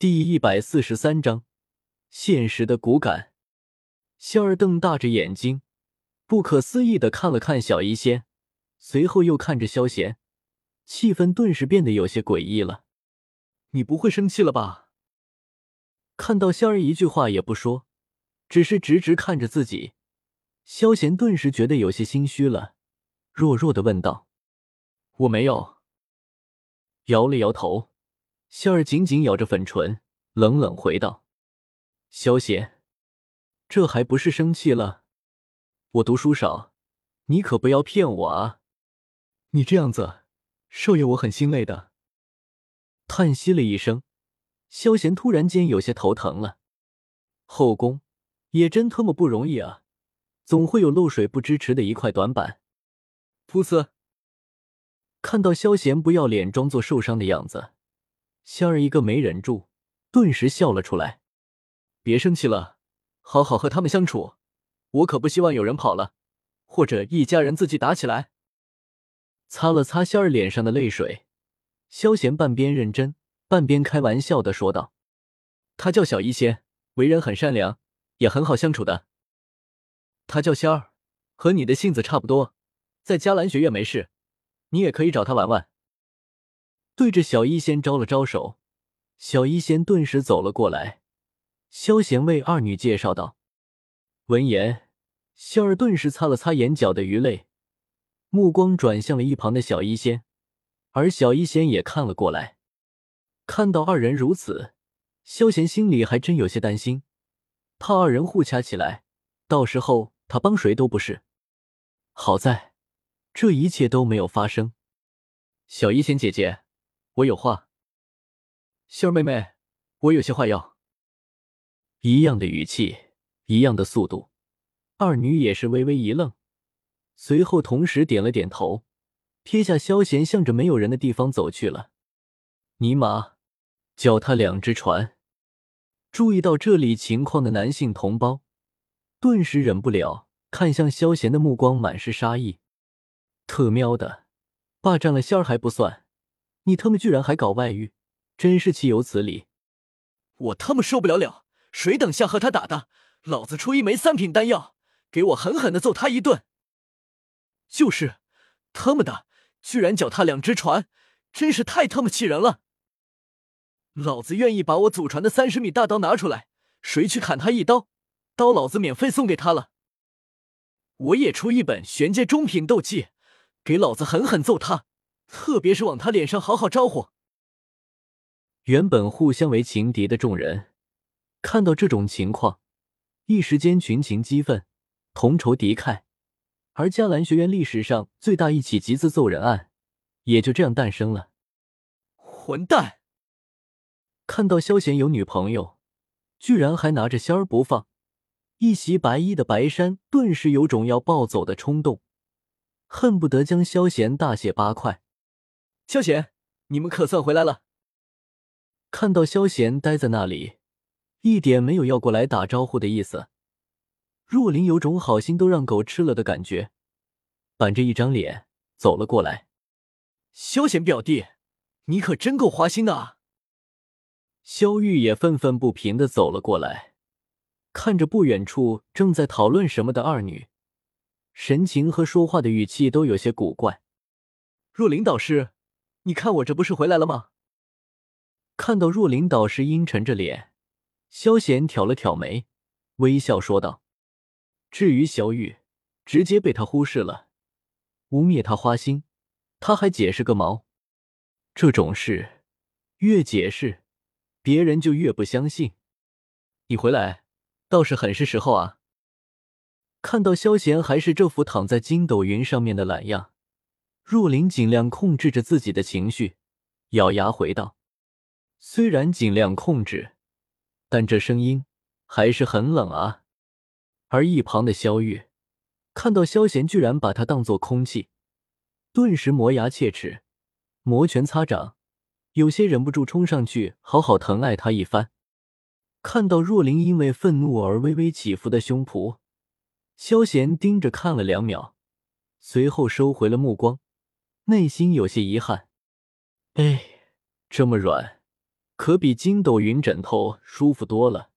第一百四十三章，现实的骨感。仙儿瞪大着眼睛，不可思议的看了看小医仙，随后又看着萧贤，气氛顿时变得有些诡异了。你不会生气了吧？看到仙儿一句话也不说，只是直直看着自己，萧贤顿时觉得有些心虚了，弱弱的问道：“我没有。”摇了摇头。仙儿紧紧咬着粉唇，冷冷回道：“萧贤，这还不是生气了？我读书少，你可不要骗我啊！你这样子，少爷我很心累的。”叹息了一声，萧贤突然间有些头疼了。后宫也真他妈不容易啊，总会有漏水不支持的一块短板。噗呲！看到萧贤不要脸，装作受伤的样子。仙儿一个没忍住，顿时笑了出来。别生气了，好好和他们相处。我可不希望有人跑了，或者一家人自己打起来。擦了擦仙儿脸上的泪水，萧贤半边认真，半边开玩笑的说道：“他叫小医仙，为人很善良，也很好相处的。他叫仙儿，和你的性子差不多，在迦兰学院没事，你也可以找他玩玩。”对着小医仙招了招手，小医仙顿时走了过来。萧贤为二女介绍道。闻言，仙儿顿时擦了擦眼角的余泪，目光转向了一旁的小医仙，而小医仙也看了过来。看到二人如此，萧贤心里还真有些担心，怕二人互掐起来，到时候他帮谁都不是。好在，这一切都没有发生。小医仙姐姐。我有话，仙儿妹妹，我有些话要。一样的语气，一样的速度，二女也是微微一愣，随后同时点了点头，撇下萧贤，向着没有人的地方走去了。尼玛，脚踏两只船！注意到这里情况的男性同胞，顿时忍不了，看向萧贤的目光满是杀意。特喵的，霸占了仙儿还不算。你他妈居然还搞外遇，真是岂有此理！我他妈受不了了！谁等下和他打的，老子出一枚三品丹药，给我狠狠的揍他一顿！就是，他妈的，居然脚踏两只船，真是太他妈气人了！老子愿意把我祖传的三十米大刀拿出来，谁去砍他一刀，刀老子免费送给他了。我也出一本玄阶中品斗技，给老子狠狠揍他！特别是往他脸上好好招呼。原本互相为情敌的众人，看到这种情况，一时间群情激愤，同仇敌忾。而迦兰学院历史上最大一起集资揍人案，也就这样诞生了。混蛋！看到萧贤有女朋友，居然还拿着仙儿不放，一袭白衣的白山顿时有种要暴走的冲动，恨不得将萧贤大卸八块。萧贤，你们可算回来了。看到萧贤待在那里，一点没有要过来打招呼的意思。若琳有种好心都让狗吃了的感觉，板着一张脸走了过来。萧贤表弟，你可真够花心的啊！萧玉也愤愤不平的走了过来，看着不远处正在讨论什么的二女，神情和说话的语气都有些古怪。若琳导师。你看我这不是回来了吗？看到若琳导师阴沉着脸，萧贤挑了挑眉，微笑说道：“至于萧玉，直接被他忽视了，污蔑他花心，他还解释个毛？这种事越解释，别人就越不相信。你回来倒是很是时候啊！”看到萧贤还是这副躺在筋斗云上面的懒样。若琳尽量控制着自己的情绪，咬牙回道：“虽然尽量控制，但这声音还是很冷啊。”而一旁的萧玉看到萧贤居然把他当做空气，顿时磨牙切齿，摩拳擦掌，有些忍不住冲上去好好疼爱他一番。看到若琳因为愤怒而微微起伏的胸脯，萧贤盯着看了两秒，随后收回了目光。内心有些遗憾，哎，这么软，可比筋斗云枕头舒服多了。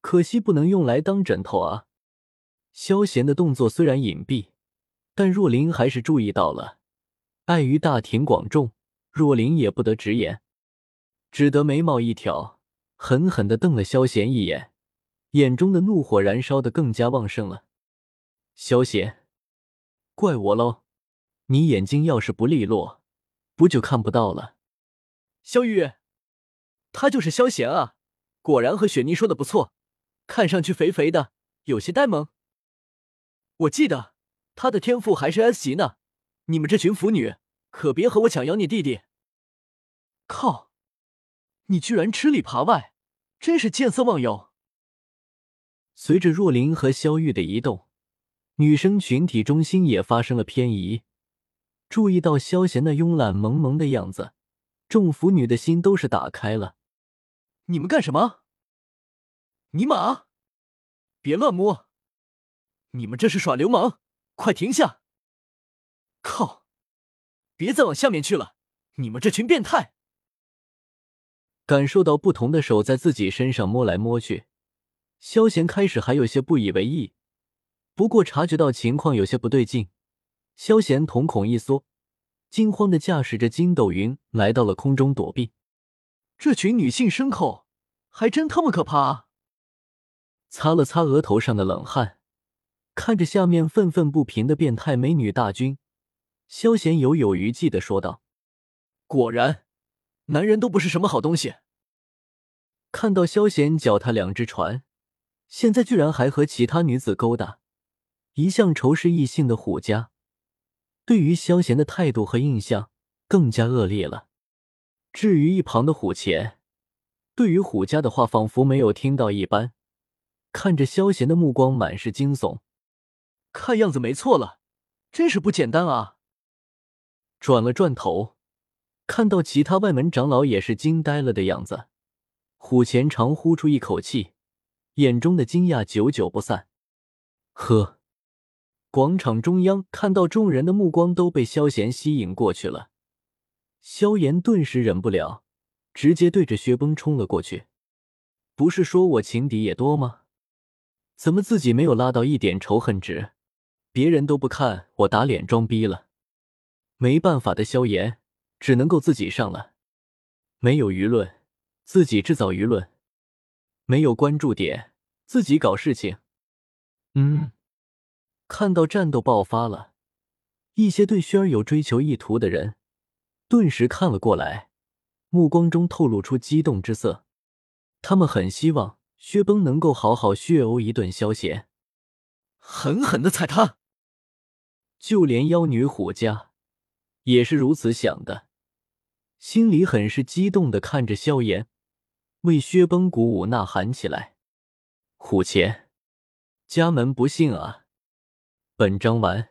可惜不能用来当枕头啊！萧贤的动作虽然隐蔽，但若琳还是注意到了。碍于大庭广众，若琳也不得直言，只得眉毛一挑，狠狠的瞪了萧贤一眼，眼中的怒火燃烧的更加旺盛了。萧贤，怪我喽！你眼睛要是不利落，不就看不到了？萧玉，他就是萧贤啊！果然和雪妮说的不错。看上去肥肥的，有些呆萌。我记得他的天赋还是 S 级呢。你们这群腐女，可别和我抢妖孽弟弟！靠，你居然吃里扒外，真是见色忘友。随着若琳和萧玉的移动，女生群体中心也发生了偏移。注意到萧贤那慵懒萌萌的样子，众腐女的心都是打开了。你们干什么？尼玛！别乱摸！你们这是耍流氓！快停下！靠！别再往下面去了！你们这群变态！感受到不同的手在自己身上摸来摸去，萧贤开始还有些不以为意，不过察觉到情况有些不对劲，萧贤瞳孔一缩，惊慌的驾驶着筋斗云来到了空中躲避。这群女性牲口还真他妈可怕啊！擦了擦额头上的冷汗，看着下面愤愤不平的变态美女大军，萧贤犹有余悸的说道：“果然，男人都不是什么好东西。”看到萧贤脚踏两只船，现在居然还和其他女子勾搭，一向仇视异性的虎家，对于萧贤的态度和印象更加恶劣了。至于一旁的虎钳，对于虎家的话仿佛没有听到一般。看着萧贤的目光满是惊悚，看样子没错了，真是不简单啊！转了转头，看到其他外门长老也是惊呆了的样子，虎钳长呼出一口气，眼中的惊讶久久不散。呵，广场中央看到众人的目光都被萧炎吸引过去了，萧炎顿时忍不了，直接对着薛崩冲了过去。不是说我情敌也多吗？怎么自己没有拉到一点仇恨值？别人都不看我打脸装逼了，没办法的，萧炎只能够自己上了。没有舆论，自己制造舆论；没有关注点，自己搞事情。嗯，看到战斗爆发了，一些对轩儿有追求意图的人顿时看了过来，目光中透露出激动之色。他们很希望。薛崩能够好好血殴一顿萧贤，狠狠的踩他。就连妖女虎家也是如此想的，心里很是激动的看着萧炎，为薛崩鼓舞呐喊起来。虎钳，家门不幸啊！本章完。